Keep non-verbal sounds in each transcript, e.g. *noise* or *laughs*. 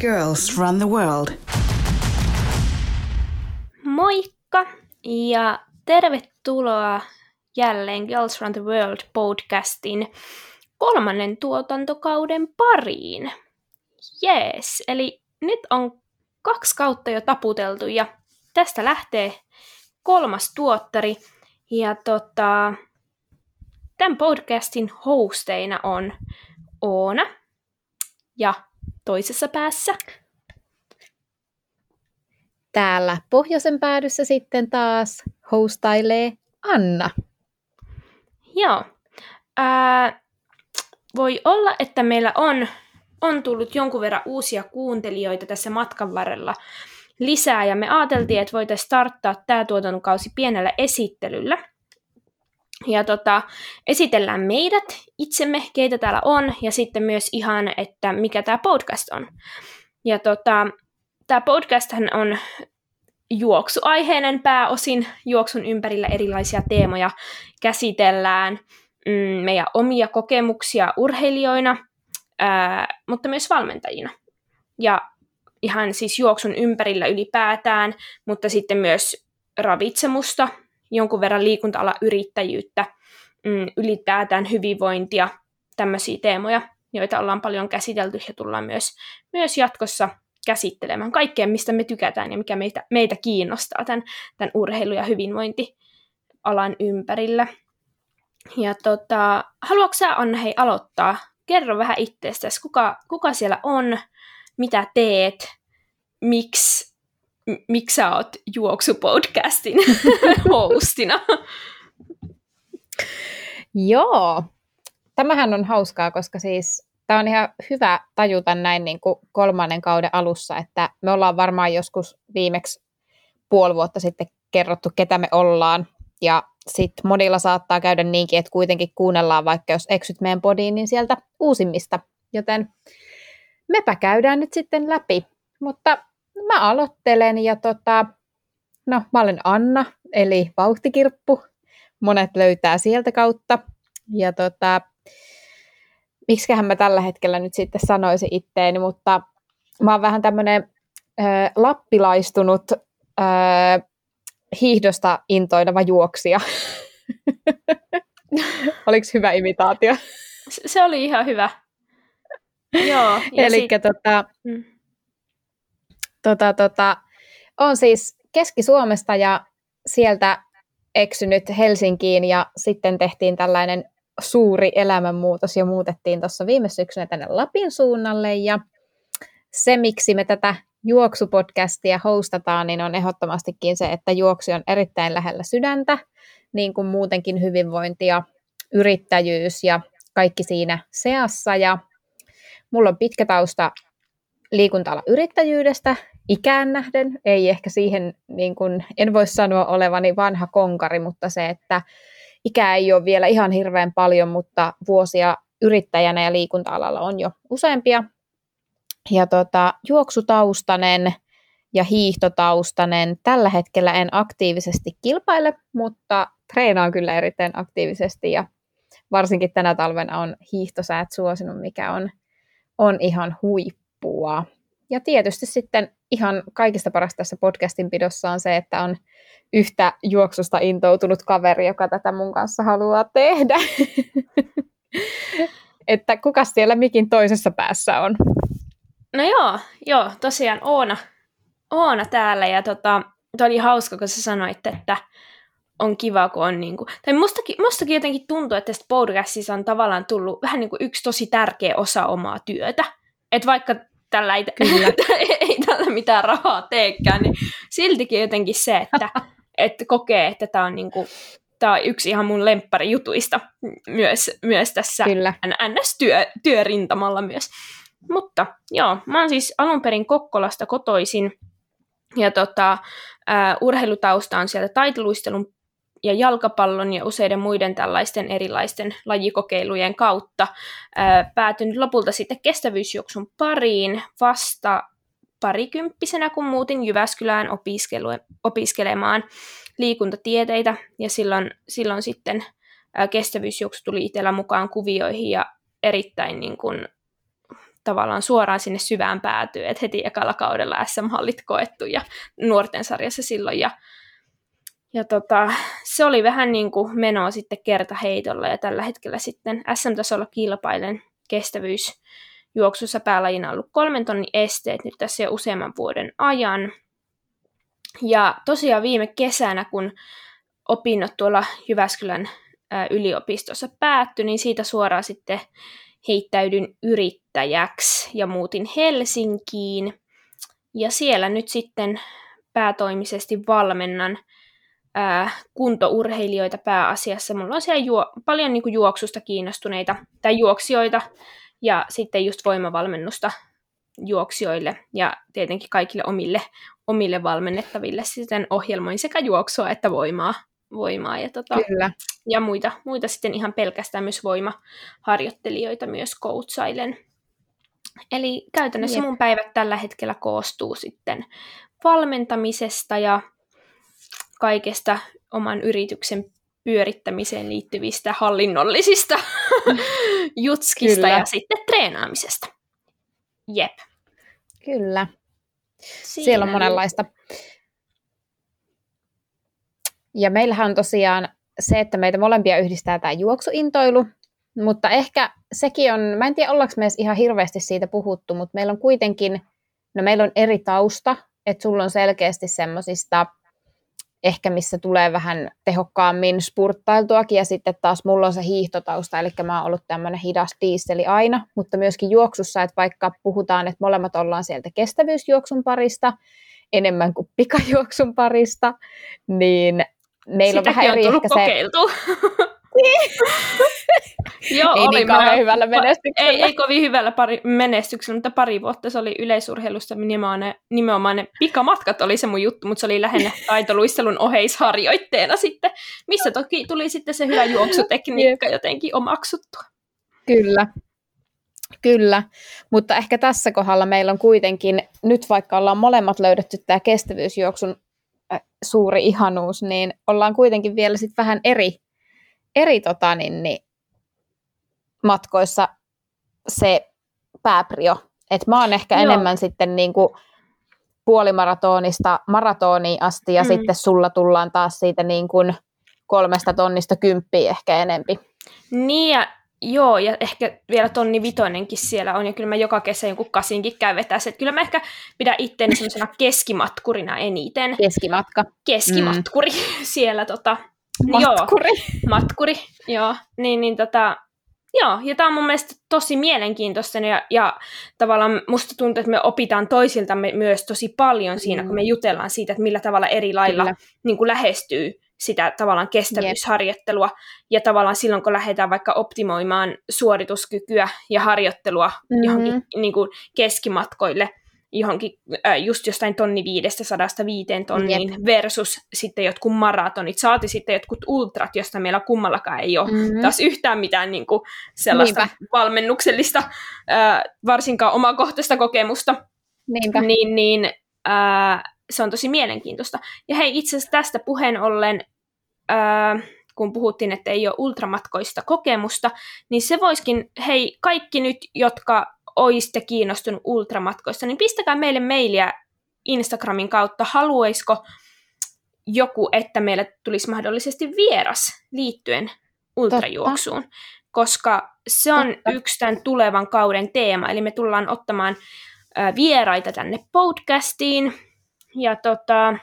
Girls Run the World. Moikka ja tervetuloa jälleen Girls Run the World podcastin kolmannen tuotantokauden pariin. Jees, eli nyt on kaksi kautta jo taputeltu ja tästä lähtee kolmas tuottari. Ja tota, tämän podcastin hosteina on Oona ja toisessa päässä Täällä pohjoisen päädyssä sitten taas hostailee Anna. Joo. Ää, voi olla, että meillä on, on tullut jonkun verran uusia kuuntelijoita tässä matkan varrella lisää, ja me ajateltiin, että voitaisiin starttaa tämä tuotantokausi pienellä esittelyllä. Ja tota, esitellään meidät, itsemme, keitä täällä on, ja sitten myös ihan, että mikä tämä podcast on. Ja tota, tämä podcast on juoksuaiheinen pääosin. Juoksun ympärillä erilaisia teemoja käsitellään, mm, meidän omia kokemuksia urheilijoina, ää, mutta myös valmentajina. Ja ihan siis juoksun ympärillä ylipäätään, mutta sitten myös ravitsemusta, jonkun verran liikunta yrittäjyyttä, mm, ylipäätään hyvinvointia, tämmöisiä teemoja, joita ollaan paljon käsitelty ja tullaan myös, myös jatkossa käsittelemään kaikkea, mistä me tykätään ja mikä meitä, meitä kiinnostaa tämän, tämän urheilu- ja hyvinvointialan ympärillä. Ja tota, haluatko sä Anna hei aloittaa? Kerro vähän itsestäsi, kuka, kuka siellä on, mitä teet, miksi miksi sä oot juoksupodcastin *laughs* hostina? Joo, tämähän on hauskaa, koska siis tämä on ihan hyvä tajuta näin niin kuin kolmannen kauden alussa, että me ollaan varmaan joskus viimeksi puoli vuotta sitten kerrottu, ketä me ollaan, ja sitten monilla saattaa käydä niinkin, että kuitenkin kuunnellaan, vaikka jos eksyt meidän podiin, niin sieltä uusimmista. Joten mepä käydään nyt sitten läpi. Mutta mä aloittelen ja tota, no mä olen Anna, eli vauhtikirppu. Monet löytää sieltä kautta. Ja tota, miksiköhän mä tällä hetkellä nyt sitten sanoisin itteeni, mutta mä oon vähän tämmöinen lappilaistunut ö, hiihdosta intoileva juoksija. *laughs* Oliko hyvä imitaatio? Se oli ihan hyvä. Joo. Eli sit... tota, mm tota, tota, on siis Keski-Suomesta ja sieltä eksynyt Helsinkiin ja sitten tehtiin tällainen suuri elämänmuutos ja muutettiin tuossa viime syksynä tänne Lapin suunnalle ja se, miksi me tätä juoksupodcastia hostataan, niin on ehdottomastikin se, että juoksi on erittäin lähellä sydäntä, niin kuin muutenkin hyvinvointi ja yrittäjyys ja kaikki siinä seassa. Ja mulla on pitkä tausta liikunta yrittäjyydestä ikään nähden, ei ehkä siihen, niin kuin, en voi sanoa olevani vanha konkari, mutta se, että ikä ei ole vielä ihan hirveän paljon, mutta vuosia yrittäjänä ja liikunta-alalla on jo useampia. Ja tota, juoksutaustanen ja hiihtotaustanen. Tällä hetkellä en aktiivisesti kilpaile, mutta treenaan kyllä erittäin aktiivisesti ja varsinkin tänä talvena on hiihtosäät suosinut, mikä on, on ihan huippua. Ja tietysti sitten ihan kaikista parasta tässä podcastin pidossa on se, että on yhtä juoksusta intoutunut kaveri, joka tätä mun kanssa haluaa tehdä. *laughs* että kuka siellä mikin toisessa päässä on? No joo, joo tosiaan Oona, Oona täällä ja tota, oli hauska, kun sä sanoit, että on kiva, kun on niinku, tai mustakin, mustakin jotenkin tuntuu, että tästä podcastissa on tavallaan tullut vähän niin kuin yksi tosi tärkeä osa omaa työtä. Että vaikka tällä ei, Kyllä. *laughs* ei tällä mitään rahaa teekään, niin siltikin jotenkin se, että, *laughs* että kokee, että tämä on, niinku, tää on yksi ihan mun lempparijutuista myös, myös tässä Kyllä. NS-työrintamalla myös. Mutta joo, mä oon siis alun perin Kokkolasta kotoisin, ja tota, uh, urheilutausta on sieltä taiteluistelun ja jalkapallon ja useiden muiden tällaisten erilaisten lajikokeilujen kautta ää, päätynyt lopulta sitten kestävyysjuoksun pariin vasta parikymppisenä, kun muutin Jyväskylään opiskelemaan liikuntatieteitä, ja silloin, silloin sitten kestävyysjuoksu tuli itsellä mukaan kuvioihin, ja erittäin niin kuin, tavallaan suoraan sinne syvään päätyy, että heti ekalla kaudella SM-hallit koettu ja nuorten sarjassa silloin. Ja ja tota, se oli vähän niin kuin menoa sitten kertaheitolla ja tällä hetkellä sitten SM-tasolla kilpailen kestävyysjuoksussa päälajina ollut kolmen tonnin esteet nyt tässä jo useamman vuoden ajan. Ja tosiaan viime kesänä, kun opinnot tuolla Jyväskylän yliopistossa päättyi, niin siitä suoraan sitten heittäydyn yrittäjäksi ja muutin Helsinkiin. Ja siellä nyt sitten päätoimisesti valmennan ää, kuntourheilijoita pääasiassa. Mulla on siellä juo, paljon niin kuin juoksusta kiinnostuneita tai juoksijoita ja sitten just voimavalmennusta juoksijoille ja tietenkin kaikille omille, omille valmennettaville sitten ohjelmoin sekä juoksua että voimaa. voimaa ja, tota, Kyllä. ja muita, muita sitten ihan pelkästään myös voimaharjoittelijoita myös coachailen. Eli käytännössä Jep. mun päivät tällä hetkellä koostuu sitten valmentamisesta ja kaikesta oman yrityksen pyörittämiseen liittyvistä hallinnollisista *laughs* jutskista Kyllä. ja sitten treenaamisesta. Jep. Kyllä. Siinä Siellä on monenlaista. Ja meillähän on tosiaan se, että meitä molempia yhdistää tämä juoksuintoilu, mutta ehkä sekin on, mä en tiedä ollaanko me ihan hirveästi siitä puhuttu, mutta meillä on kuitenkin, no meillä on eri tausta, että sulla on selkeästi semmoisista ehkä missä tulee vähän tehokkaammin spurttailtuakin, ja sitten taas mulla on se hiihtotausta, eli mä oon ollut tämmöinen hidas diisseli aina, mutta myöskin juoksussa, että vaikka puhutaan, että molemmat ollaan sieltä kestävyysjuoksun parista, enemmän kuin pikajuoksun parista, niin meillä Sitäkin on vähän eri on ehkä kokeiltu. se... *laughs* Joo, ei oli niin hyvällä menestyksellä. Ei, ei kovin hyvällä pari, menestyksellä, mutta pari vuotta se oli yleisurheilussa nimenomaan ne, nimenomaan ne pikamatkat oli se mun juttu, mutta se oli lähinnä *laughs* taitoluistelun oheisharjoitteena sitten, missä toki tuli sitten se hyvä juoksutekniikka jotenkin omaksuttua. Kyllä, Kyllä, mutta ehkä tässä kohdalla meillä on kuitenkin, nyt vaikka ollaan molemmat löydetty tämä kestävyysjuoksun äh, suuri ihanuus, niin ollaan kuitenkin vielä sitten vähän eri eri tota, niin, niin, matkoissa se pääprio. Et mä oon ehkä Joo. enemmän sitten niin kuin puolimaratonista maratoniin asti ja mm. sitten sulla tullaan taas siitä niin kuin kolmesta tonnista kymppiä ehkä enempi. Niin ja Joo, ja ehkä vielä tonni vitonenkin siellä on, ja kyllä mä joka kesä jonkun kasinkin käyn vetää että kyllä mä ehkä pidän itteeni semmoisena keskimatkurina eniten. Keskimatka. Keskimatkuri mm. *laughs* siellä tota, Matkuri. Joo, matkuri, joo. Niin, niin tota, joo, ja tämä on mun mielestä tosi mielenkiintoista ja, ja tavallaan musta tuntuu, että me opitaan toisiltamme myös tosi paljon siinä, mm. kun me jutellaan siitä, että millä tavalla eri lailla niin kuin lähestyy sitä tavallaan kestävyysharjoittelua. Yep. Ja tavallaan silloin, kun lähdetään vaikka optimoimaan suorituskykyä ja harjoittelua mm-hmm. johonkin niin kuin keskimatkoille, johonkin äh, just jostain tonni viidestä sadasta viiteen tonniin Jep. versus sitten jotkut maratonit, saati sitten jotkut ultrat, josta meillä kummallakaan ei ole mm-hmm. taas yhtään mitään niin kuin sellaista Niinpä. valmennuksellista, äh, varsinkaan omakohtaista kokemusta. Niinpä. Niin, niin äh, se on tosi mielenkiintoista. Ja hei, itse asiassa tästä puheen ollen, äh, kun puhuttiin, että ei ole ultramatkoista kokemusta, niin se voisikin, hei, kaikki nyt, jotka olisitte kiinnostunut ultramatkoista, niin pistäkää meille mailia Instagramin kautta, haluaisiko joku, että meille tulisi mahdollisesti vieras liittyen ultrajuoksuun, Totta. koska se on Totta. yksi tämän tulevan kauden teema, eli me tullaan ottamaan vieraita tänne podcastiin, ja tota,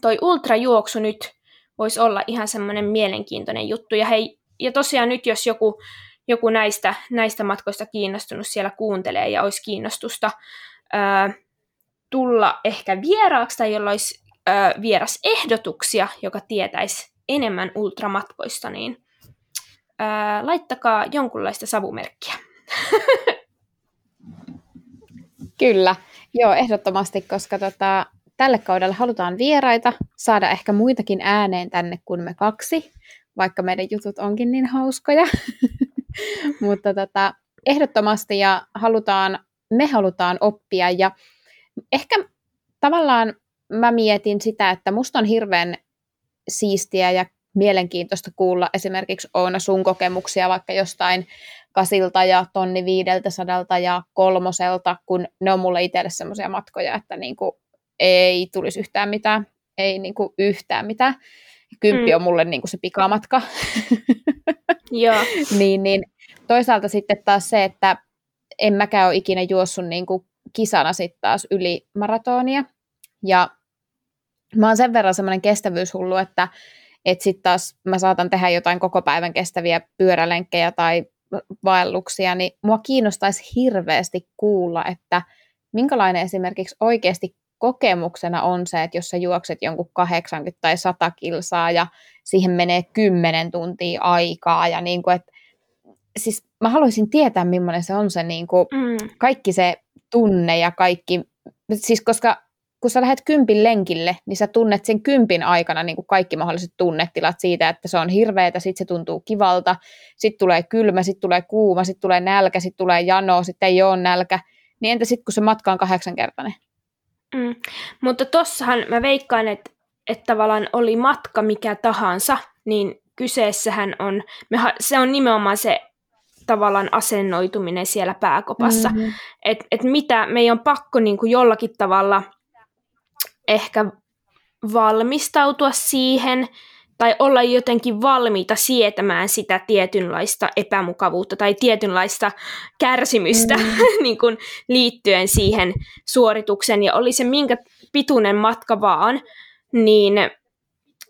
toi ultrajuoksu nyt voisi olla ihan semmoinen mielenkiintoinen juttu, ja hei, ja tosiaan nyt jos joku joku näistä, näistä matkoista kiinnostunut siellä kuuntelee ja olisi kiinnostusta ää, tulla ehkä vieraaksi tai jolla olisi ää, vierasehdotuksia, joka tietäisi enemmän ultramatkoista, niin ää, laittakaa jonkunlaista savumerkkiä. *laughs* Kyllä, joo, ehdottomasti, koska tota, tälle kaudelle halutaan vieraita, saada ehkä muitakin ääneen tänne kuin me kaksi, vaikka meidän jutut onkin niin hauskoja. *laughs* *laughs* Mutta tota, ehdottomasti ja halutaan, me halutaan oppia ja ehkä tavallaan mä mietin sitä, että musta on hirveän siistiä ja mielenkiintoista kuulla esimerkiksi Oona sun kokemuksia vaikka jostain kasilta ja tonni viideltä sadalta ja kolmoselta, kun ne on mulle itselle semmoisia matkoja, että niin kuin ei tulisi yhtään mitään, ei niin kuin yhtään mitään. Kymppi mm. on mulle niin kuin se pikamatka. *laughs* Joo. niin, niin. Toisaalta sitten taas se, että en mäkään ole ikinä juossut niin kuin kisana sitten taas yli maratonia. Ja mä oon sen verran semmoinen kestävyyshullu, että että sitten taas mä saatan tehdä jotain koko päivän kestäviä pyörälenkkejä tai vaelluksia, niin mua kiinnostaisi hirveästi kuulla, että minkälainen esimerkiksi oikeasti kokemuksena on se, että jos sä juokset jonkun 80 tai 100 kilsaa ja siihen menee 10 tuntia aikaa ja niin kuin, että siis mä haluaisin tietää, millainen se on se niin kuin, mm. kaikki se tunne ja kaikki, siis koska kun sä lähdet kympin lenkille, niin sä tunnet sen kympin aikana niin kuin kaikki mahdolliset tunnetilat siitä, että se on hirveetä, sitten se tuntuu kivalta, sitten tulee kylmä, sitten tulee kuuma, sitten tulee nälkä, sitten tulee jano, sitten ei ole nälkä. Niin entä sitten, kun se matka on kahdeksankertainen? Mm. Mutta tossahan mä veikkaan, että, että tavallaan oli matka mikä tahansa, niin kyseessähän on, me, se on nimenomaan se tavallaan asennoituminen siellä pääkopassa. Mm-hmm. Että et mitä, me ei on pakko niin kuin jollakin tavalla – ehkä valmistautua siihen tai olla jotenkin valmiita sietämään sitä tietynlaista epämukavuutta tai tietynlaista kärsimystä mm. *laughs* niin kuin liittyen siihen suoritukseen. Ja oli se minkä pituinen matka vaan, niin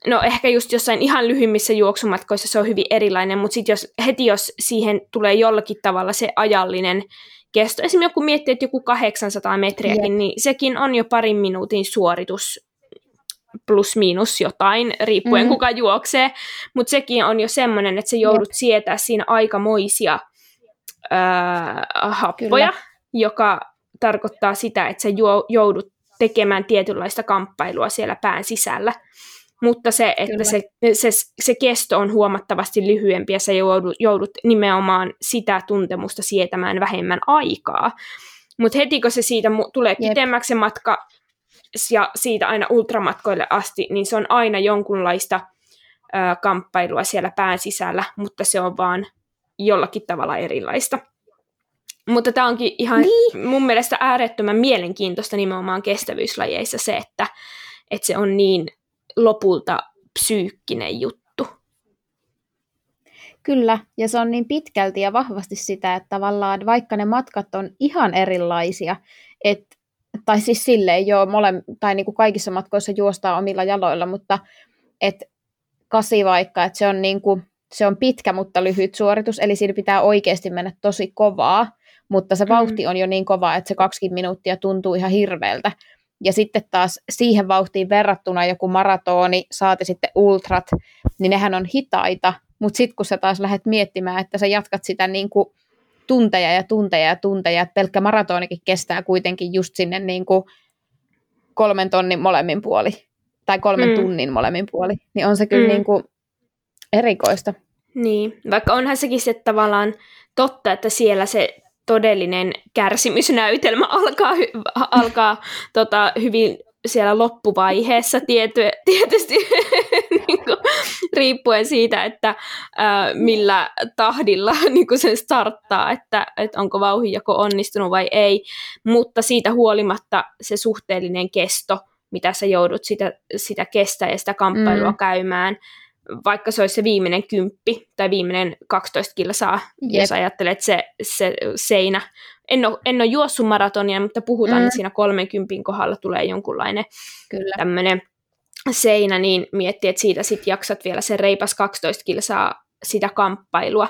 no ehkä just jossain ihan lyhyimmissä juoksumatkoissa se on hyvin erilainen, mutta sitten jos, heti jos siihen tulee jollakin tavalla se ajallinen kesto. Esimerkiksi joku miettii, että joku 800 metriäkin, Jep. niin sekin on jo parin minuutin suoritus plus miinus jotain, riippuen mm. kuka juoksee, mutta sekin on jo semmoinen, että se joudut Jep. sietää siinä aikamoisia ää, happoja, Kyllä. joka tarkoittaa sitä, että sä joudut tekemään tietynlaista kamppailua siellä pään sisällä mutta se, että se, se, se kesto on huomattavasti lyhyempi ja sä joudut, joudut nimenomaan sitä tuntemusta sietämään vähemmän aikaa. Mutta heti kun se siitä tulee pitemmäksi se matka ja siitä aina ultramatkoille asti, niin se on aina jonkunlaista ö, kamppailua siellä pään sisällä, mutta se on vaan jollakin tavalla erilaista. Mutta tämä onkin ihan niin. mun mielestä äärettömän mielenkiintoista nimenomaan kestävyyslajeissa se, että, että se on niin lopulta psyykkinen juttu. Kyllä, ja se on niin pitkälti ja vahvasti sitä, että tavallaan vaikka ne matkat on ihan erilaisia, että tai siis silleen joo, mole, tai niin kuin kaikissa matkoissa juostaa omilla jaloilla, mutta että kasi vaikka, että se on, niin kuin, se on pitkä, mutta lyhyt suoritus, eli siinä pitää oikeasti mennä tosi kovaa, mutta se mm. vauhti on jo niin kova, että se 20 minuuttia tuntuu ihan hirveältä. Ja sitten taas siihen vauhtiin verrattuna joku maratoni, saati sitten ultrat, niin nehän on hitaita, mutta sitten kun sä taas lähdet miettimään, että sä jatkat sitä niin kuin tunteja ja tunteja ja tunteja, että pelkkä maratonikin kestää kuitenkin just sinne niin kuin kolmen tonnin molemmin puoli, tai kolmen mm. tunnin molemmin puoli, niin on se kyllä mm. niin kuin erikoista. Niin, vaikka onhan sekin se tavallaan totta, että siellä se todellinen kärsimysnäytelmä *laughs* alkaa, alkaa tota, hyvin siellä loppuvaiheessa tiety, tietysti riippuen siitä, että ää, millä tahdilla *laughs* niin kuin se starttaa, että, että onko vauhinjako onnistunut vai ei, mutta siitä huolimatta se suhteellinen kesto, mitä sä joudut sitä, sitä kestää ja sitä kamppailua mm. käymään, vaikka se olisi se viimeinen kymppi tai viimeinen 12 kilsaa, Jep. jos ajattelet se, se seinä. En ole, en ole juossut maratonia, mutta puhutaan, mm. että siinä 30 kohdalla tulee jonkunlainen tämmöinen seinä, niin miettii, että siitä sitten jaksat vielä se reipas 12 kilsaa sitä kamppailua,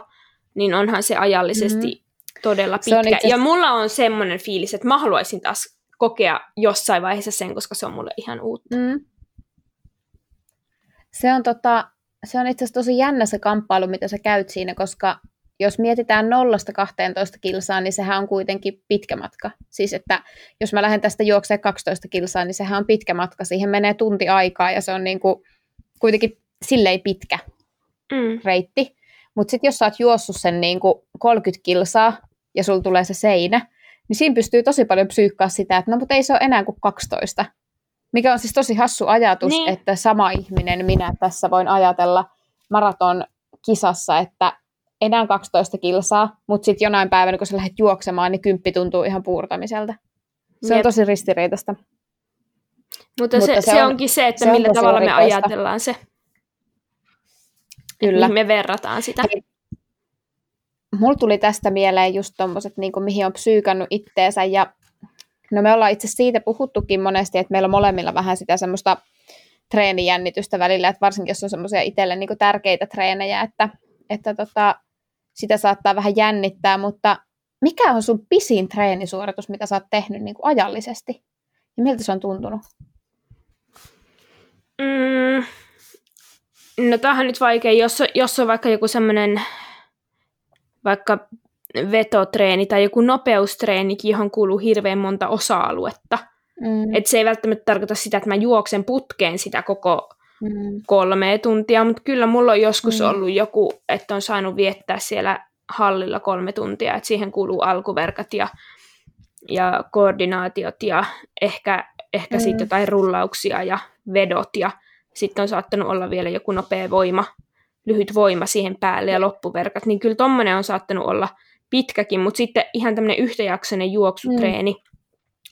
niin onhan se ajallisesti mm. todella pitkä. itse... Ja mulla on semmoinen fiilis, että mä haluaisin taas kokea jossain vaiheessa sen, koska se on mulle ihan uutta. Mm. Se on tota, se on itse asiassa tosi jännä se kamppailu, mitä sä käyt siinä, koska jos mietitään nollasta 12 kilsaa, niin sehän on kuitenkin pitkä matka. Siis että jos mä lähden tästä juoksemaan 12 kilsaa, niin sehän on pitkä matka. Siihen menee tunti aikaa ja se on niin kuin kuitenkin silleen pitkä mm. reitti. Mutta sitten jos sä oot juossut sen niin kuin 30 kilsaa ja sulla tulee se seinä, niin siinä pystyy tosi paljon psyykkaa sitä, että no mutta ei se ole enää kuin 12. Mikä on siis tosi hassu ajatus, niin. että sama ihminen, minä tässä voin ajatella maraton kisassa, että enää 12 kilsaa, mutta sitten jonain päivänä, kun sä lähdet juoksemaan, niin kymppi tuntuu ihan puurtamiselta. Se Jep. on tosi ristiriitaista. Mutta, se, se, se on, onkin se, että se millä tavalla me ajatellaan se. Kyllä. me verrataan sitä. Hei. Mulla tuli tästä mieleen just tommoset, niin kuin, mihin on psyykannut itteensä. Ja no me ollaan itse siitä puhuttukin monesti, että meillä on molemmilla vähän sitä semmoista treenijännitystä välillä, että varsinkin jos on semmoisia itselle niin tärkeitä treenejä, että, että tota, sitä saattaa vähän jännittää, mutta mikä on sun pisin treenisuoritus, mitä sä oot tehnyt niin kuin ajallisesti? Ja miltä se on tuntunut? Mm, no tämähän nyt vaikea, jos, jos on vaikka joku semmoinen vaikka vetotreeni tai joku nopeustreeni, johon kuuluu hirveän monta osa-aluetta. Mm. Et se ei välttämättä tarkoita sitä, että mä juoksen putkeen sitä koko mm. kolme tuntia, mutta kyllä mulla on joskus mm. ollut joku, että on saanut viettää siellä hallilla kolme tuntia, että siihen kuuluu alkuverkat ja, ja koordinaatiot ja ehkä, ehkä mm. sitten jotain rullauksia ja vedot ja sitten on saattanut olla vielä joku nopea voima, lyhyt voima siihen päälle ja loppuverkat, niin kyllä tommonen on saattanut olla pitkäkin, mutta sitten ihan tämmöinen yhtäjaksoinen juoksutreeni,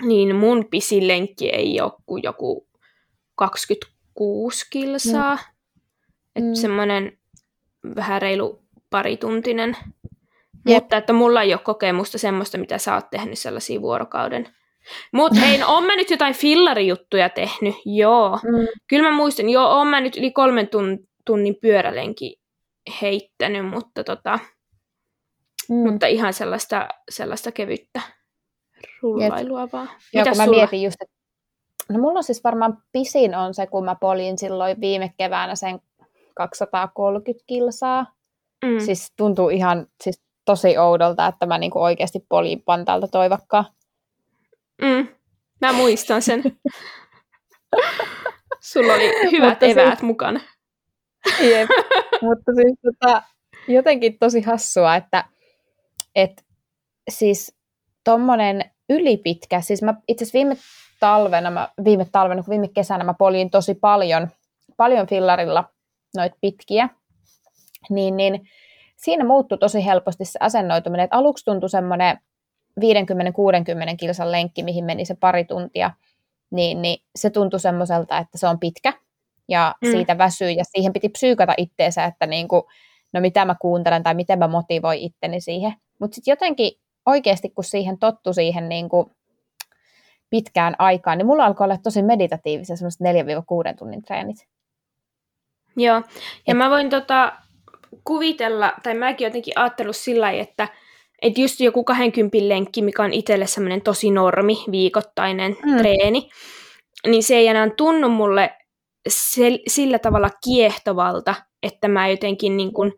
mm. niin mun pisin lenkki ei ole kuin joku 26 kilsaa, mm. että mm. semmoinen vähän reilu parituntinen, Jep. mutta että mulla ei ole kokemusta semmoista, mitä sä oot tehnyt sellaisia vuorokauden mutta *laughs* hei, no, on mä nyt jotain fillarijuttuja tehnyt, joo. Mm. Kyllä mä muistan, joo, on mä nyt yli kolmen tun- tunnin pyörälenki heittänyt, mutta, tota, mm. mutta ihan sellaista, sellaista kevyttä rullailua Jep. vaan. Joo, kun mä mietin just, että no mulla on siis varmaan pisin on se, kun mä polin silloin viime keväänä sen 230 kilsaa. Mm. Siis tuntuu ihan siis tosi oudolta, että mä niinku oikeasti polin pantaalta toivakkaa. Mm, mä muistan sen. *laughs* Sulla oli hyvät mutta eväät siis, mukana. Jep, *laughs* mutta siis tota, jotenkin tosi hassua, että et, siis tommonen ylipitkä, siis mä itse asiassa viime talvena, mä, viime talvena, viime kesänä mä polin tosi paljon, paljon fillarilla noita pitkiä, niin, niin siinä muuttui tosi helposti se asennoituminen, että aluksi tuntui semmoinen 50-60 kilsan lenkki, mihin meni se pari tuntia, niin, niin se tuntui semmoiselta, että se on pitkä ja mm. siitä väsyy ja siihen piti psyykata itteensä, että niin kuin, no mitä mä kuuntelen tai miten mä motivoin itteni siihen. Mutta sitten jotenkin oikeasti, kun siihen tottu siihen niin kuin pitkään aikaan, niin mulla alkoi olla tosi meditatiivisia semmoiset 4-6 tunnin treenit. Joo, ja Et... mä voin tota, kuvitella, tai mäkin jotenkin ajatellut sillä että että just joku 20 lenkki, mikä on itselle semmoinen tosi normi, viikoittainen mm. treeni, niin se ei enää tunnu mulle se, sillä tavalla kiehtovalta, että mä jotenkin niin kuin,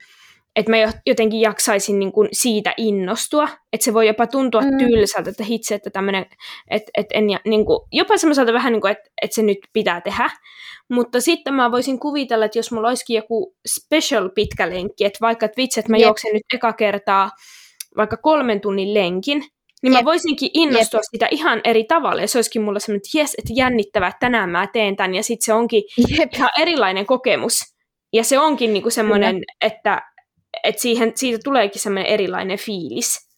että mä jotenkin jaksaisin niin kuin siitä innostua, että se voi jopa tuntua mm. tylsältä, että hitse, että tämmöinen, että, että en, niin kuin, jopa semmoiselta vähän niin kuin, että, että se nyt pitää tehdä, mutta sitten mä voisin kuvitella, että jos mulla olisikin joku special pitkä lenkki, että vaikka, että vitsi, että mä Jep. juoksen nyt eka kertaa vaikka kolmen tunnin lenkin, niin Jep. mä voisinkin innostua Jep. sitä ihan eri tavalla. Ja se olisikin mulle semmoinen, että jes, että jännittävää, että tänään mä teen tämän. Ja sitten se onkin Jep. ihan erilainen kokemus. Ja se onkin niinku semmoinen, että, että siihen, siitä tuleekin semmoinen erilainen fiilis.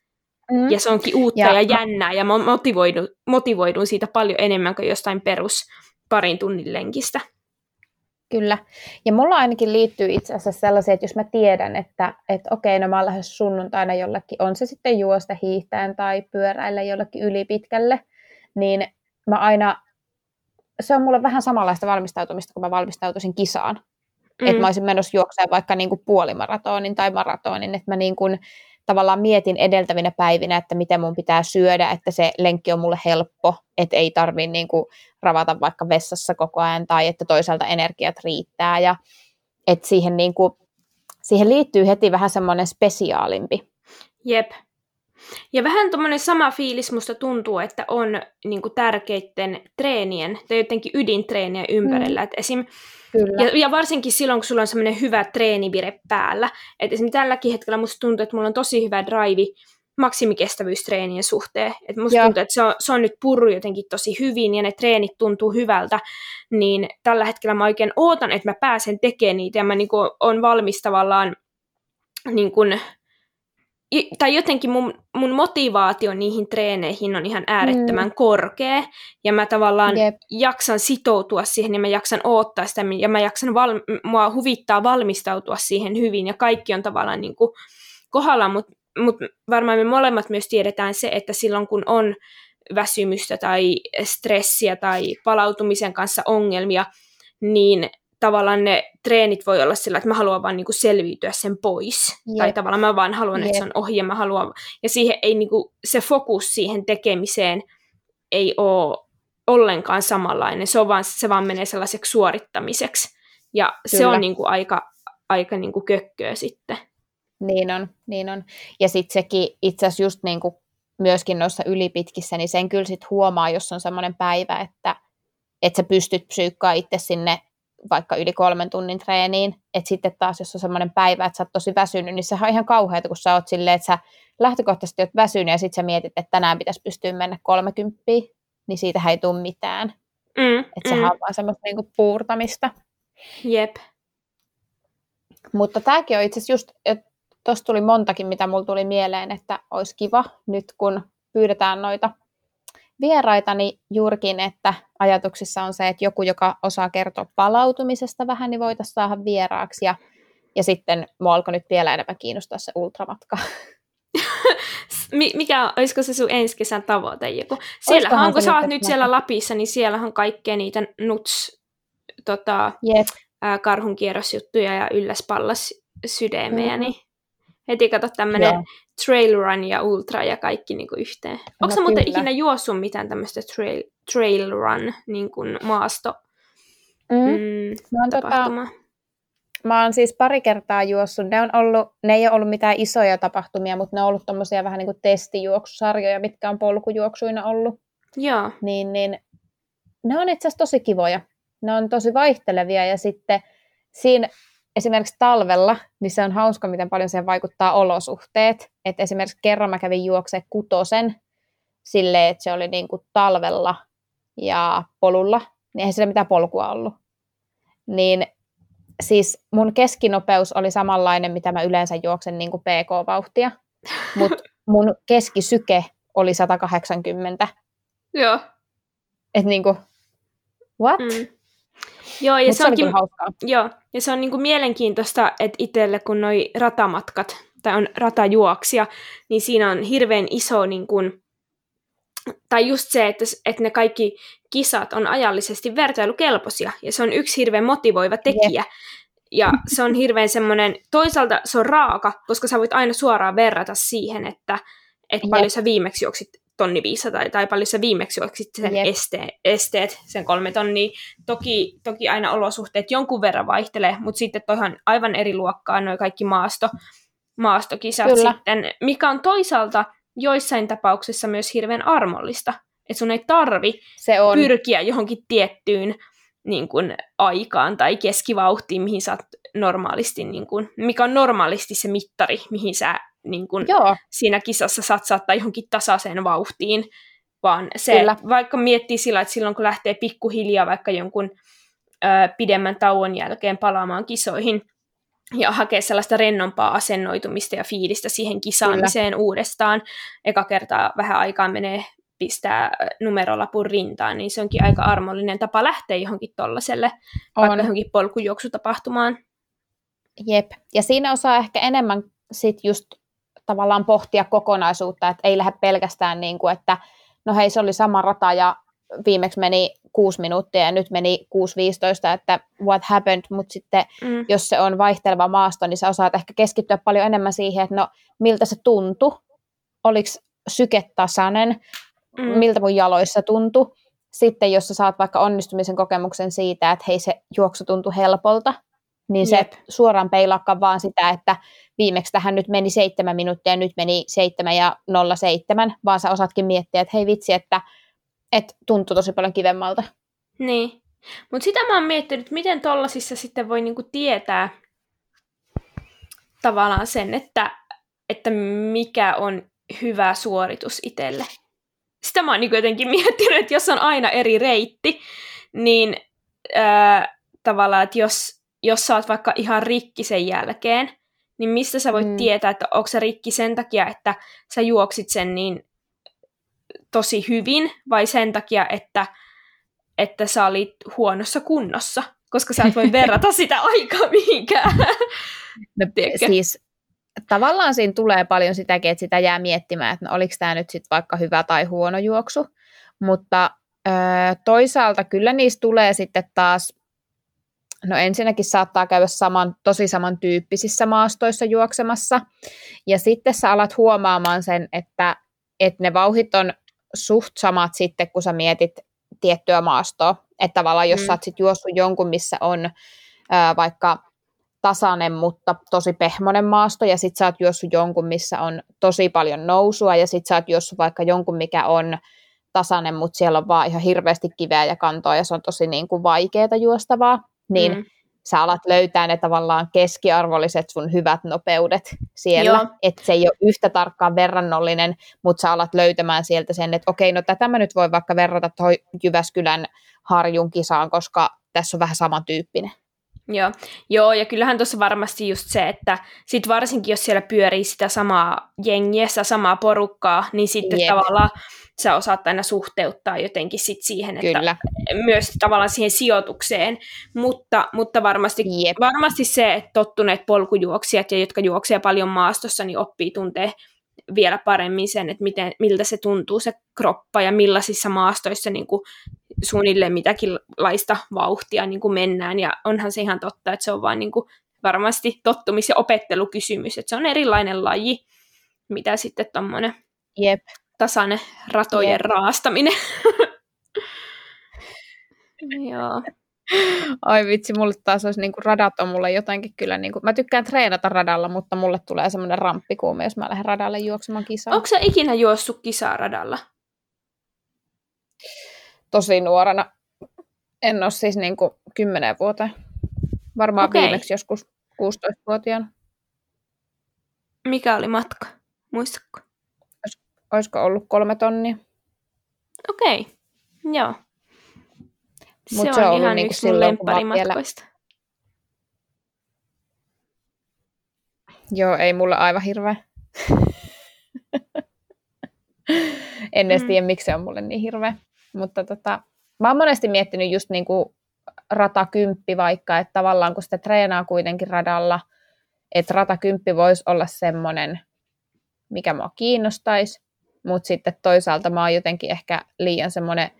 Mm. Ja se onkin uutta ja, ja jännää. Ja mä motivoidun, motivoidun siitä paljon enemmän kuin jostain perus parin tunnin lenkistä. Kyllä. Ja mulla ainakin liittyy itse asiassa sellaisia, että jos mä tiedän, että, että okei, no mä oon lähes sunnuntaina jollekin, on se sitten juosta hiihtäen tai pyöräillä jollekin ylipitkälle, niin mä aina, se on mulle vähän samanlaista valmistautumista, kun mä valmistautuisin kisaan. Mm. Että mä olisin menossa juokseen vaikka niin kuin puolimaratonin tai maratonin, että mä niin kuin tavallaan mietin edeltävinä päivinä, että miten mun pitää syödä, että se lenkki on mulle helppo, että ei tarvitse niin kuin ravata vaikka vessassa koko ajan tai että toisaalta energiat riittää ja että siihen, niin kuin, siihen liittyy heti vähän semmoinen spesiaalimpi. Jep. Ja vähän tuommoinen sama fiilis musta tuntuu, että on niin kuin tärkeiden treenien tai jotenkin ydintreeniä ympärillä. Mm. Et esim, Kyllä. Ja, ja varsinkin silloin, kun sulla on semmoinen hyvä treenivire päällä. Et esimerkiksi tälläkin hetkellä musta tuntuu, että mulla on tosi hyvä drive maksimikestävyystreenien suhteen. Et musta ja. tuntuu, että se on, se on nyt purru jotenkin tosi hyvin ja ne treenit tuntuu hyvältä, niin tällä hetkellä mä oikein ootan, että mä pääsen tekemään niitä ja mä niinku on valmis tavallaan niin kun, tai jotenkin mun, mun motivaatio niihin treeneihin on ihan äärettömän mm. korkea, ja mä tavallaan Jep. jaksan sitoutua siihen, ja mä jaksan odottaa sitä, ja mä jaksan, val, mua huvittaa valmistautua siihen hyvin, ja kaikki on tavallaan niin kuin kohdalla, mutta mut varmaan me molemmat myös tiedetään se, että silloin kun on väsymystä tai stressiä tai palautumisen kanssa ongelmia, niin tavallaan ne treenit voi olla sillä, että mä haluan vaan niinku selviytyä sen pois. Jep. Tai tavallaan mä vaan haluan, Jep. että se on ohi ja mä haluan. Ja siihen ei niinku, se fokus siihen tekemiseen ei ole ollenkaan samanlainen. Se, on vaan, se vaan menee sellaiseksi suorittamiseksi. Ja Kyllä. se on niinku aika, aika niinku kökköä sitten. Niin on, niin on. Ja sitten sekin itse asiassa just niinku myöskin noissa ylipitkissä, niin sen kyllä sit huomaa, jos on semmoinen päivä, että, että sä pystyt psyykkaa itse sinne vaikka yli kolmen tunnin treeniin, että sitten taas jos on semmoinen päivä, että sä oot tosi väsynyt, niin sehän on ihan kauheata, kun sä oot silleen, että sä lähtökohtaisesti oot väsynyt ja sitten sä mietit, että tänään pitäisi pystyä mennä kolmekymppiin, niin siitä ei tule mitään. Mm, että sehän mm. on vaan semmoista niinku puurtamista. Jep. Mutta tämäkin on itse asiassa just, että tuossa tuli montakin, mitä mulla tuli mieleen, että olisi kiva nyt, kun pyydetään noita vieraita, niin juurikin, että ajatuksissa on se, että joku, joka osaa kertoa palautumisesta vähän, niin voitaisiin saada vieraaksi. Ja, ja sitten mua alkoi nyt vielä enemmän kiinnostaa se ultramatka. *laughs* Mikä, olisiko se sun ensi kesän tavoite joku? Siellähän, kun sä oot nyt siellä Lapissa, niin siellä on kaikkea niitä nuts tota, yep. karhunkierrosjuttuja ja ylläspallas sydämeä, mm-hmm. niin heti kato tämmöinen trail run ja ultra ja kaikki niinku yhteen. No, Onko sä muuten ikinä juossut mitään tämmöistä trail, trail run niin kuin maasto mm. Mm, mä, oon tota, mä oon siis pari kertaa juossut. Ne, on ollut, ne ei ole ollut mitään isoja tapahtumia, mutta ne on ollut tommosia vähän niin kuin testijuoksusarjoja, mitkä on polkujuoksuina ollut. Joo. Niin, niin ne on itse asiassa tosi kivoja. Ne on tosi vaihtelevia ja sitten siinä esimerkiksi talvella, niin se on hauska, miten paljon siihen vaikuttaa olosuhteet. Et esimerkiksi kerran mä kävin juokse kutosen silleen, että se oli niin kuin talvella ja polulla, niin eihän sillä mitään polkua ollut. Niin siis mun keskinopeus oli samanlainen, mitä mä yleensä juoksen niin kuin PK-vauhtia, mutta *laughs* mun keskisyke oli 180. Joo. Et niin kuin, what? Mm. Joo, ja Mut se, onkin, hauskaa. Joo, ja se on niinku mielenkiintoista, että itselle kun noi ratamatkat, tai on ratajuoksia, niin siinä on hirveän iso, niin kun, tai just se, että, että ne kaikki kisat on ajallisesti vertailukelpoisia, ja se on yksi hirveän motivoiva tekijä. Yep. Ja *laughs* se on hirveän semmoinen, toisaalta se on raaka, koska sä voit aina suoraan verrata siihen, että, että paljon sä viimeksi juoksit tonni 500 tai, tai paljon sä viimeksi juoksit sen este, esteet, sen kolme tonnia. Toki, toki aina olosuhteet jonkun verran vaihtelee, mutta sitten toihan aivan eri luokkaa noin kaikki maasto, maastokisat Kyllä. sitten, mikä on toisaalta joissain tapauksissa myös hirveän armollista. Että sun ei tarvi Se on. pyrkiä johonkin tiettyyn niin kuin, aikaan tai keskivauhtiin, mihin sä normaalisti, niin kuin, mikä on normaalisti se mittari, mihin sä niin kun Joo. siinä kisassa satsaattaa johonkin tasaiseen vauhtiin, vaan se, Kyllä. vaikka miettii sillä, että silloin kun lähtee pikkuhiljaa vaikka jonkun ö, pidemmän tauon jälkeen palaamaan kisoihin, ja hakea sellaista rennompaa asennoitumista ja fiilistä siihen kisaamiseen Kyllä. uudestaan. Eka kertaa vähän aikaa menee pistää numerolapun rintaan, niin se onkin aika armollinen tapa lähteä johonkin tollaselle, vaikka johonkin polkujuoksutapahtumaan. Jep, ja siinä osaa ehkä enemmän sit just tavallaan pohtia kokonaisuutta, että ei lähde pelkästään niin kuin, että no hei, se oli sama rata ja viimeksi meni kuusi minuuttia ja nyt meni 6.15, että what happened, mutta sitten mm. jos se on vaihteleva maasto, niin sä osaat ehkä keskittyä paljon enemmän siihen, että no miltä se tuntui, oliko syke tasainen, mm. miltä mun jaloissa tuntui. Sitten jos sä saat vaikka onnistumisen kokemuksen siitä, että hei se juoksu tuntui helpolta, niin se Jep. suoraan peilaakaan vaan sitä, että viimeksi tähän nyt meni seitsemän minuuttia ja nyt meni seitsemän ja nolla seitsemän, vaan sä osaatkin miettiä, että hei vitsi, että, että tuntuu tosi paljon kivemmalta. Niin. Mutta sitä mä oon miettinyt, miten tollasissa sitten voi niinku tietää tavallaan sen, että, että mikä on hyvä suoritus itselle. Sitä mä oon niinku jotenkin *laughs* miettinyt, että jos on aina eri reitti, niin ää, tavallaan, että jos jos sä oot vaikka ihan rikki sen jälkeen, niin mistä sä voit mm. tietää, että onko se rikki sen takia, että sä juoksit sen niin tosi hyvin, vai sen takia, että, että sä olit huonossa kunnossa, koska sä et voi verrata *laughs* sitä aikaa mihinkään. No, siis tavallaan siinä tulee paljon sitäkin, että sitä jää miettimään, että no, oliko tämä nyt sitten vaikka hyvä tai huono juoksu, mutta ö, toisaalta kyllä niistä tulee sitten taas, no ensinnäkin saattaa käydä saman, tosi samantyyppisissä maastoissa juoksemassa, ja sitten sä alat huomaamaan sen, että, että ne vauhit on suht samat sitten, kun sä mietit tiettyä maastoa, että tavallaan jos mm. sä oot sit juossut jonkun, missä on ö, vaikka tasainen, mutta tosi pehmonen maasto, ja sit sä oot juossut jonkun, missä on tosi paljon nousua, ja sit sä oot juossut vaikka jonkun, mikä on tasainen, mutta siellä on vaan ihan hirveästi kiveä ja kantoa, ja se on tosi niin kuin vaikeaa juostavaa, niin mm. sä alat löytää ne tavallaan keskiarvolliset sun hyvät nopeudet siellä, että se ei ole yhtä tarkkaan verrannollinen, mutta sä alat löytämään sieltä sen, että okei, no tätä mä nyt voi vaikka verrata tuohon Jyväskylän harjun kisaan, koska tässä on vähän samantyyppinen. Joo. Joo, ja kyllähän tuossa varmasti just se, että sit varsinkin jos siellä pyörii sitä samaa jengiä, sitä samaa porukkaa, niin sitten Jep. tavallaan sä osaat aina suhteuttaa jotenkin sit siihen, että Kyllä. myös tavallaan siihen sijoitukseen, mutta, mutta varmasti, Jep. varmasti se, että tottuneet polkujuoksijat ja jotka juoksee paljon maastossa, niin oppii tuntee vielä paremmin sen, että miten, miltä se tuntuu se kroppa ja millaisissa maastoissa niin kuin suunnilleen mitäkin laista vauhtia niin kuin mennään. Ja onhan se ihan totta, että se on vain niin kuin varmasti tottumis- ja opettelukysymys, että se on erilainen laji, mitä sitten tuommoinen tasainen ratojen Jep. raastaminen. *laughs* Joo. Ai vitsi, mulle taas olisi niinku radat on mulle jotenkin kyllä, niinku, mä tykkään treenata radalla, mutta mulle tulee semmoinen ramppikuume, jos mä lähden radalle juoksemaan kisaan. Onko sä ikinä juossut kisaa radalla? Tosi nuorena. En ole siis niinku kymmenen vuoteen. Varmaan okay. viimeksi joskus 16-vuotiaana. Mikä oli matka? Muistatko? Olisiko ollut kolme tonnia? Okei, okay. joo. Mut se, se on, on ihan niinku yksi mun lempparimatkoista. Vielä... Joo, ei mulle aivan hirveä. *laughs* en edes mm. tiedä, miksi se on mulle niin hirveä. Mutta tota, mä oon monesti miettinyt just niinku ratakymppi vaikka, että tavallaan kun sitä treenaa kuitenkin radalla, että ratakymppi voisi olla semmoinen, mikä mua kiinnostaisi, mutta sitten toisaalta mä oon jotenkin ehkä liian semmoinen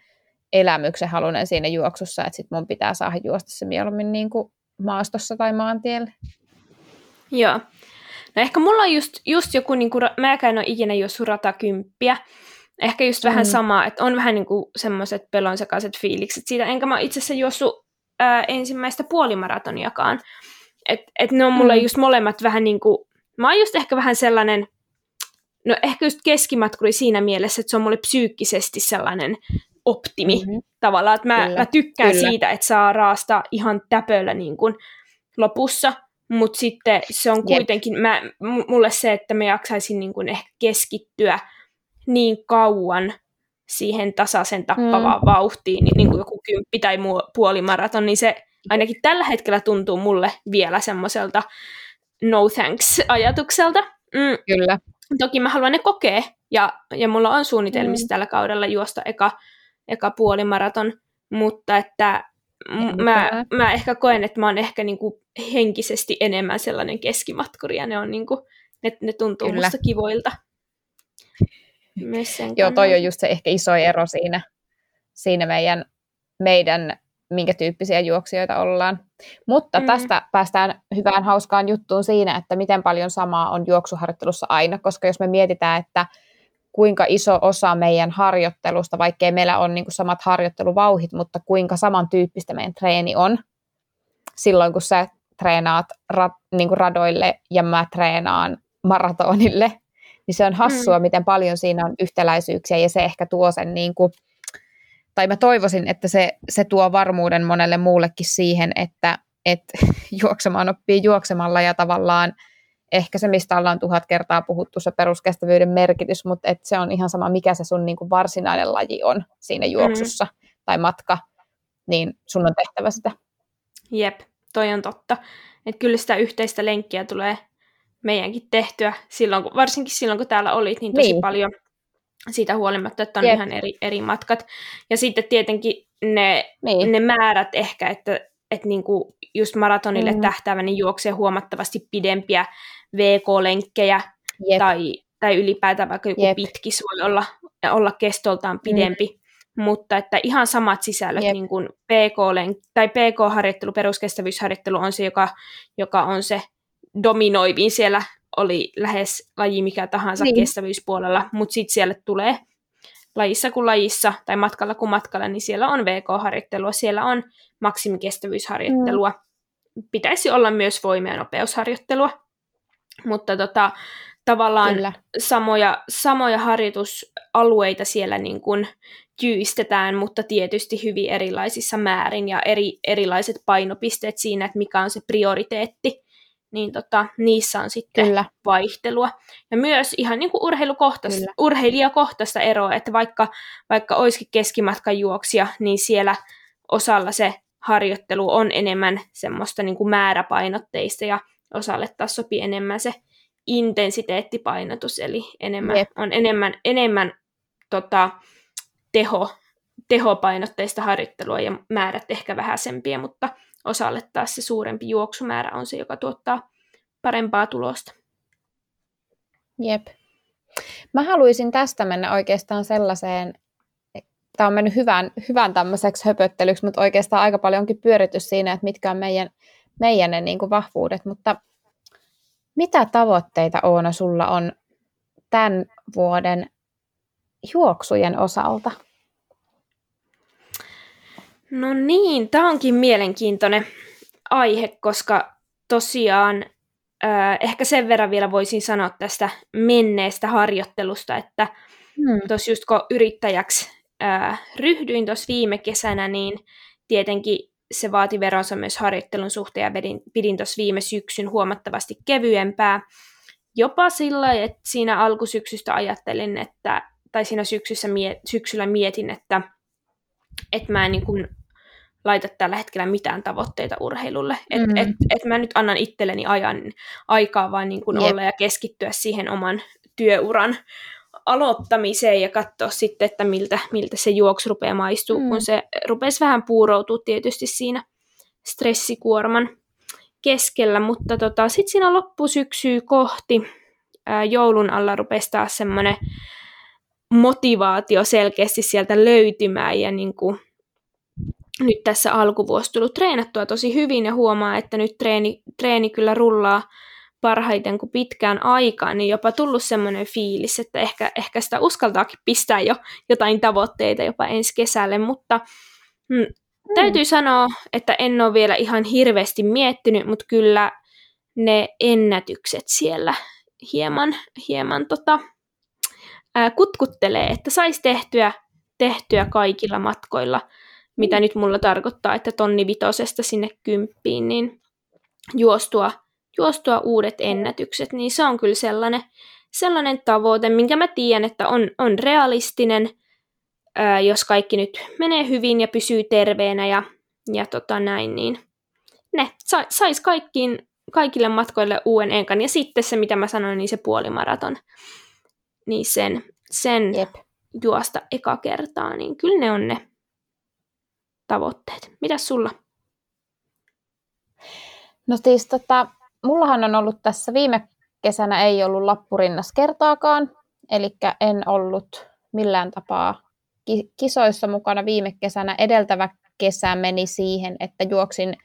elämyksen halunen siinä juoksussa, että sit mun pitää saada juosta se mieluummin niin kuin maastossa tai maantielle. Joo. No ehkä mulla on just, just joku, niin kuin, mä en ole ikinä juossut ratakymppiä. Ehkä just mm. vähän sama, että on vähän niin kuin semmoiset pelonsekaiset fiilikset siitä. Enkä mä itse asiassa juossut ää, ensimmäistä puolimaratoniakaan. Että et ne on mulle mm. just molemmat vähän niin kuin, mä oon just ehkä vähän sellainen, no ehkä just keskimatkuri siinä mielessä, että se on mulle psyykkisesti sellainen optimi mm-hmm. tavallaan, että mä, mä tykkään Kyllä. siitä, että saa raasta ihan täpöllä niin kuin lopussa, mutta sitten se on kuitenkin, mä, mulle se, että mä jaksaisin niin kuin ehkä keskittyä niin kauan siihen tasaisen tappavaan mm. vauhtiin, niin, niin kuin joku kymppi tai puolimaraton, niin se ainakin tällä hetkellä tuntuu mulle vielä semmoiselta no thanks ajatukselta. Mm. Kyllä. Toki mä haluan ne kokea, ja, ja mulla on suunnitelmissa mm. tällä kaudella juosta eka eka puolimaraton, mutta että mä, mä ehkä koen, että mä oon ehkä niinku henkisesti enemmän sellainen keskimatkuri, ja ne, on niinku, ne, ne tuntuu Kyllä. musta kivoilta. Joo, toi on just se ehkä iso ero siinä, siinä meidän, meidän minkä tyyppisiä juoksijoita ollaan. Mutta mm. tästä päästään hyvään hauskaan juttuun siinä, että miten paljon samaa on juoksuharjoittelussa aina, koska jos me mietitään, että kuinka iso osa meidän harjoittelusta, vaikkei meillä on niin kuin samat harjoitteluvauhit, mutta kuinka samantyyppistä meidän treeni on silloin, kun sä treenaat ra, niin kuin radoille ja mä treenaan maratonille, niin se on hassua, mm. miten paljon siinä on yhtäläisyyksiä ja se ehkä tuo sen, niin kuin, tai mä toivoisin, että se, se tuo varmuuden monelle muullekin siihen, että, että *laughs* juoksemaan oppii juoksemalla ja tavallaan ehkä se, mistä ollaan tuhat kertaa puhuttu, se peruskestävyyden merkitys, mutta et se on ihan sama, mikä se sun niin kuin varsinainen laji on siinä mm. juoksussa mm. tai matka, niin sun on tehtävä sitä. Jep, toi on totta. Että kyllä sitä yhteistä lenkkiä tulee meidänkin tehtyä, silloin, varsinkin silloin kun täällä olit, niin tosi niin. paljon siitä huolimatta, että on Jep. ihan eri, eri matkat. Ja sitten tietenkin ne, niin. ne määrät ehkä, että, että niinku just maratonille mm. tähtäävä niin juoksee huomattavasti pidempiä VK-lenkkejä Jep. tai, tai ylipäätään vaikka joku Jep. pitkis voi olla, olla kestoltaan mm. pidempi. Mm. Mutta että ihan samat sisällöt, Jep. niin kuin PK tai PK-harjoittelu, peruskestävyysharjoittelu on se, joka, joka on se dominoivin siellä oli lähes laji mikä tahansa niin. kestävyyspuolella, mutta sitten siellä tulee lajissa kuin lajissa tai matkalla kuin matkalla, niin siellä on VK-harjoittelua, siellä on maksimikestävyysharjoittelua. Mm. Pitäisi olla myös voima- ja nopeusharjoittelua, mutta tota, tavallaan Kyllä. samoja, samoja harjoitusalueita siellä niin kuin kyystetään, mutta tietysti hyvin erilaisissa määrin ja eri, erilaiset painopisteet siinä, että mikä on se prioriteetti niin tota, niissä on sitten Kyllä. vaihtelua. Ja myös ihan niin kuin urheilukohtaista, urheilijakohtaista eroa, että vaikka, vaikka olisikin keskimatkan juoksia, niin siellä osalla se harjoittelu on enemmän semmoista niin kuin määräpainotteista ja osalle taas sopii enemmän se intensiteettipainotus, eli enemmän, on enemmän, enemmän tota, teho, tehopainotteista harjoittelua ja määrät ehkä vähäisempiä, mutta osalle taas se suurempi juoksumäärä on se, joka tuottaa parempaa tulosta. Jep. Mä haluaisin tästä mennä oikeastaan sellaiseen, tämä on mennyt hyvän, hyvän tämmöiseksi höpöttelyksi, mutta oikeastaan aika paljon onkin pyöritys siinä, että mitkä on meidän, meidän ne niin kuin vahvuudet, mutta mitä tavoitteita Oona sulla on tämän vuoden juoksujen osalta? No niin, tämä onkin mielenkiintoinen aihe, koska tosiaan äh, ehkä sen verran vielä voisin sanoa tästä menneestä harjoittelusta, että hmm. tuossa just kun yrittäjäksi äh, ryhdyin tuossa viime kesänä, niin tietenkin se vaati veronsa myös harjoittelun suhteen ja pidin, pidin tuossa viime syksyn huomattavasti kevyempää. Jopa sillä, että siinä alkusyksystä ajattelin, että, tai siinä syksyssä mie, syksyllä mietin, että, että mä en niin kuin laita tällä hetkellä mitään tavoitteita urheilulle. Että mm. et, et mä nyt annan itselleni ajan aikaa vaan niin kuin olla ja keskittyä siihen oman työuran aloittamiseen ja katsoa sitten, että miltä, miltä se juoksu rupeaa maistuu, mm. kun se rupesi vähän puuroutua tietysti siinä stressikuorman keskellä, mutta tota, sitten siinä loppusyksyä kohti ää, joulun alla rupesi taas semmoinen motivaatio selkeästi sieltä löytymään ja niin kuin nyt tässä alkuvuosi tullut treenattua tosi hyvin ja huomaa, että nyt treeni, treeni kyllä rullaa parhaiten kuin pitkään aikaan, niin jopa tullut semmoinen fiilis, että ehkä, ehkä sitä uskaltaakin pistää jo jotain tavoitteita jopa ensi kesälle, mutta mm, mm. täytyy sanoa, että en ole vielä ihan hirveästi miettinyt, mutta kyllä ne ennätykset siellä hieman, hieman tota, ää, kutkuttelee, että saisi tehtyä, tehtyä kaikilla matkoilla – mitä nyt mulla tarkoittaa, että tonni vitosesta sinne kymppiin, niin juostua, juostua uudet ennätykset, niin se on kyllä sellainen, sellainen tavoite, minkä mä tiedän, että on, on realistinen, ää, jos kaikki nyt menee hyvin ja pysyy terveenä ja, ja tota näin, niin ne sa, sais kaikkiin, kaikille matkoille uuden enkan. Ja sitten se, mitä mä sanoin, niin se puolimaraton, niin sen, sen Jep. juosta eka kertaa, niin kyllä ne on ne tavoitteet. Mitäs sulla? No siis tota, mullahan on ollut tässä viime kesänä ei ollut lappurinnas kertaakaan, eli en ollut millään tapaa kisoissa mukana viime kesänä. Edeltävä kesä meni siihen, että juoksin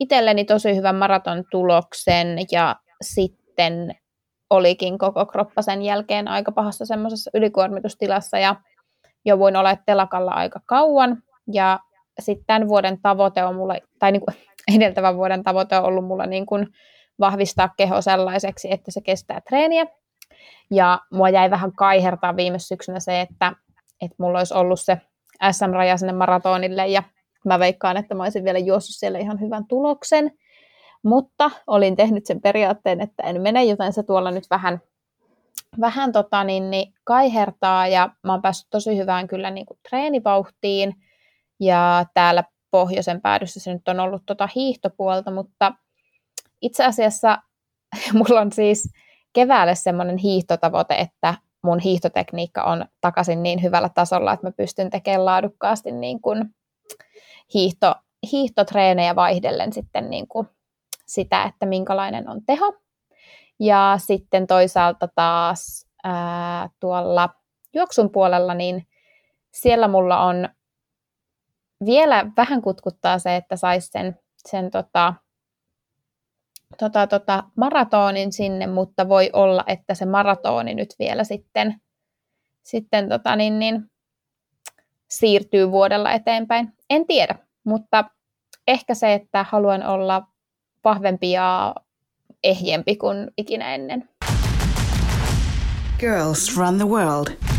itselleni tosi hyvän maraton tuloksen ja sitten olikin koko kroppa sen jälkeen aika pahassa semmoisessa ylikuormitustilassa ja jouduin olla telakalla aika kauan ja sitten tämän vuoden tavoite on mulla, tai niin kuin *laughs* edeltävän vuoden tavoite on ollut mulla niin kuin vahvistaa keho sellaiseksi, että se kestää treeniä. Ja mua jäi vähän kaihertaa viime syksynä se, että, että mulla olisi ollut se SM-raja sinne maratonille ja mä veikkaan, että mä olisin vielä juossut siellä ihan hyvän tuloksen. Mutta olin tehnyt sen periaatteen, että en mene, joten se tuolla nyt vähän, vähän tota, niin, niin kaihertaa ja mä oon päässyt tosi hyvään kyllä niin kuin treenivauhtiin ja täällä pohjoisen päädyssä se nyt on ollut tota hiihtopuolta, mutta itse asiassa *laughs* mulla on siis keväälle semmoinen hiihtotavoite, että mun hiihtotekniikka on takaisin niin hyvällä tasolla, että mä pystyn tekemään laadukkaasti niin kuin hiihto, hiihtotreenejä vaihdellen sitten niin kuin sitä, että minkälainen on teho. Ja sitten toisaalta taas ää, tuolla juoksun puolella, niin siellä mulla on vielä vähän kutkuttaa se, että saisi sen, sen tota, tota, tota, maratonin sinne, mutta voi olla, että se maratoni nyt vielä sitten, sitten tota, niin, niin, siirtyy vuodella eteenpäin. En tiedä, mutta ehkä se, että haluan olla vahvempi ja ehjempi kuin ikinä ennen. Girls run the world.